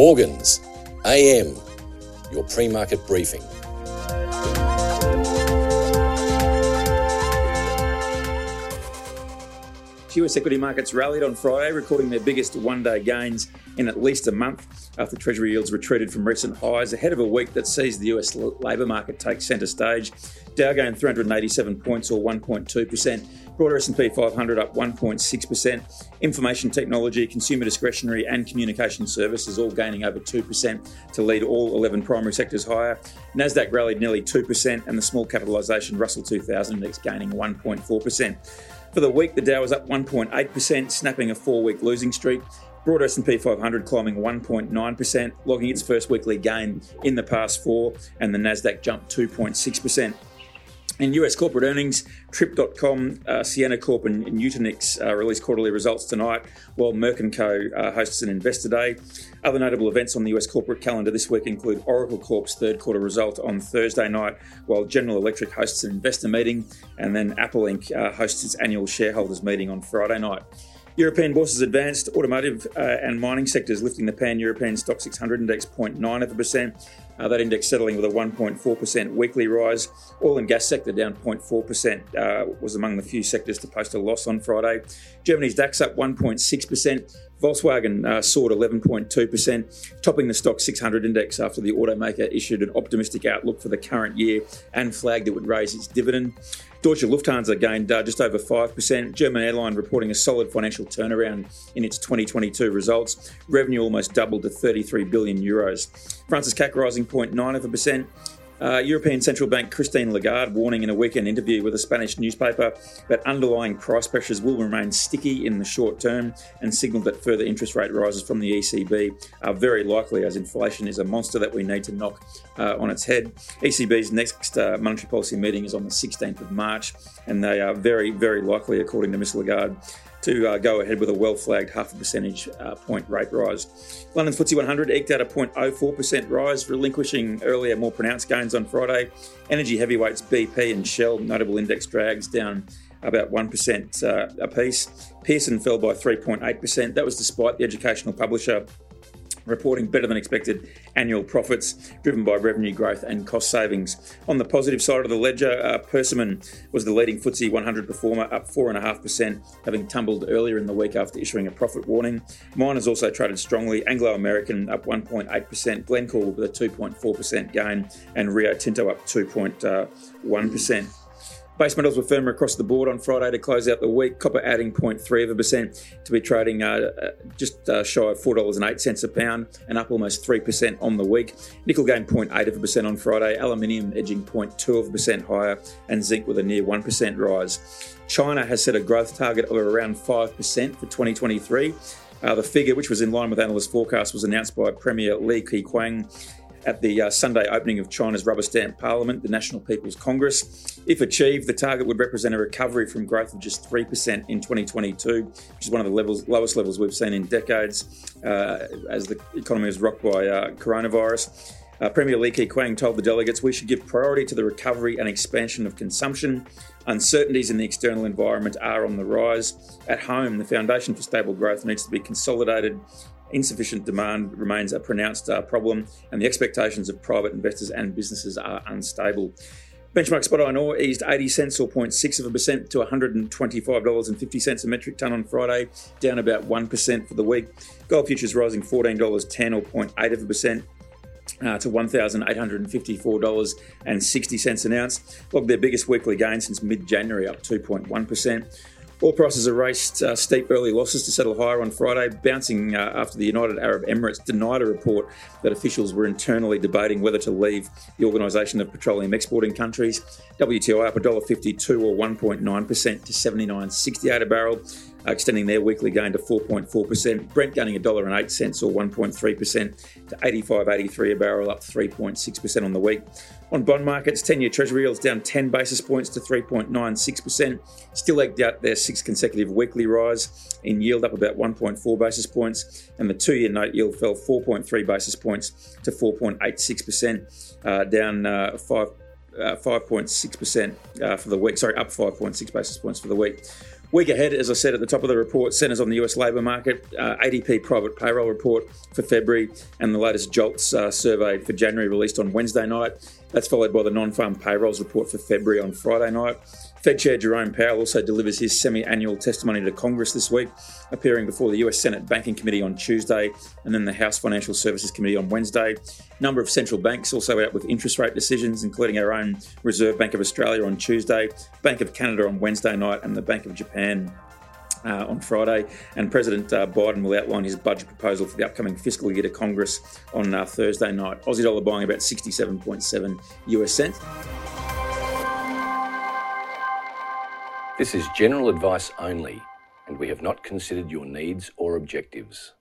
Morgans, AM, your pre market briefing. US equity markets rallied on Friday, recording their biggest one day gains in at least a month after Treasury yields retreated from recent highs ahead of a week that sees the US labour market take centre stage. Dow gained 387 points or 1.2%, broader S&P 500 up 1.6%, information technology, consumer discretionary and communication services all gaining over 2% to lead all 11 primary sectors higher. Nasdaq rallied nearly 2% and the small capitalisation Russell 2000 index gaining 1.4%. For the week, the Dow was up 1.8%, snapping a four-week losing streak. Broad S&P 500 climbing 1.9%, logging its first weekly gain in the past four, and the Nasdaq jumped 2.6%. In US corporate earnings, Trip.com, uh, Ciena Corp, and Nutanix uh, release quarterly results tonight, while Merck & Co. Uh, hosts an Investor Day. Other notable events on the US corporate calendar this week include Oracle Corp's third quarter result on Thursday night, while General Electric hosts an investor meeting, and then Apple Inc. Uh, hosts its annual shareholders meeting on Friday night. European bourses advanced, automotive uh, and mining sectors lifting the pan European stock 600 index 0.9 of a percent. Uh, that index settling with a 1.4% weekly rise. Oil and gas sector down 0.4%, uh, was among the few sectors to post a loss on Friday. Germany's DAX up 1.6%. Volkswagen uh, soared 11.2%, topping the stock 600 index after the automaker issued an optimistic outlook for the current year and flagged it would raise its dividend. Deutsche Lufthansa gained uh, just over 5%. German airline reporting a solid financial turnaround in its 2022 results. Revenue almost doubled to 33 billion euros. France's CAC rising 0.9 of a percent. Uh, European Central Bank Christine Lagarde warning in a weekend interview with a Spanish newspaper that underlying price pressures will remain sticky in the short term and signalled that further interest rate rises from the ECB are very likely as inflation is a monster that we need to knock uh, on its head. ECB's next uh, monetary policy meeting is on the 16th of March and they are very, very likely, according to Ms Lagarde, to uh, go ahead with a well flagged half a percentage uh, point rate rise. London's FTSE 100 eked out a 0.04% rise, relinquishing earlier more pronounced gains on Friday. Energy heavyweights BP and Shell, notable index drags down about 1% uh, apiece. Pearson fell by 3.8%. That was despite the educational publisher reporting better than expected annual profits driven by revenue growth and cost savings. On the positive side of the ledger, uh, Persimmon was the leading FTSE 100 performer, up 4.5%, having tumbled earlier in the week after issuing a profit warning. Miners also traded strongly. Anglo American up 1.8%, Glencore with a 2.4% gain, and Rio Tinto up 2.1%. Base metals were firmer across the board on Friday to close out the week. Copper adding 0.3 of a percent to be trading uh, uh just uh, shy of $4.08 a pound and up almost 3% on the week. Nickel gained 0.8 of a percent on Friday. Aluminium edging 0.2 of a percent higher and zinc with a near 1% rise. China has set a growth target of around 5% for 2023. Uh, the figure, which was in line with analyst forecasts, was announced by Premier Li Keqiang at the uh, Sunday opening of China's rubber stamp parliament, the National People's Congress. If achieved, the target would represent a recovery from growth of just 3% in 2022, which is one of the levels, lowest levels we've seen in decades uh, as the economy was rocked by uh, coronavirus. Uh, Premier Li Keqiang told the delegates we should give priority to the recovery and expansion of consumption. Uncertainties in the external environment are on the rise. At home, the foundation for stable growth needs to be consolidated insufficient demand remains a pronounced uh, problem, and the expectations of private investors and businesses are unstable. Benchmark spot iron ore eased 80 cents or 0.6 of a percent to $125.50 a metric tonne on Friday, down about 1% for the week. Gold futures rising $14.10 or 0.8 of a percent uh, to $1,854.60 an ounce, logged their biggest weekly gain since mid January, up 2.1%. Oil prices erased uh, steep early losses to settle higher on Friday, bouncing uh, after the United Arab Emirates denied a report that officials were internally debating whether to leave the Organisation of Petroleum Exporting Countries. WTI up $1.52 or 1.9% to 79.68 a barrel extending their weekly gain to 4.4%. Brent gaining $1.08 or 1.3% to 85.83 a barrel, up 3.6% on the week. On bond markets, 10 year Treasury yields down 10 basis points to 3.96%. Still egged out their sixth consecutive weekly rise in yield, up about 1.4 basis points. And the two year note yield fell 4.3 basis points to 4.86%, uh, down uh, 5. Uh, 5.6% uh, for the week, sorry, up 5.6 basis points for the week. Week ahead, as I said at the top of the report, centres on the US labour market, uh, ADP private payroll report for February, and the latest JOLTS uh, survey for January released on Wednesday night. That's followed by the non farm payrolls report for February on Friday night. Fed Chair Jerome Powell also delivers his semi annual testimony to Congress this week, appearing before the US Senate Banking Committee on Tuesday and then the House Financial Services Committee on Wednesday. A number of central banks also out with interest rate decisions, including our own Reserve Bank of Australia on Tuesday, Bank of Canada on Wednesday night, and the Bank of Japan uh, on Friday, and President uh, Biden will outline his budget proposal for the upcoming fiscal year to Congress on uh, Thursday night. Aussie dollar buying about 67.7 US cents. This is general advice only, and we have not considered your needs or objectives.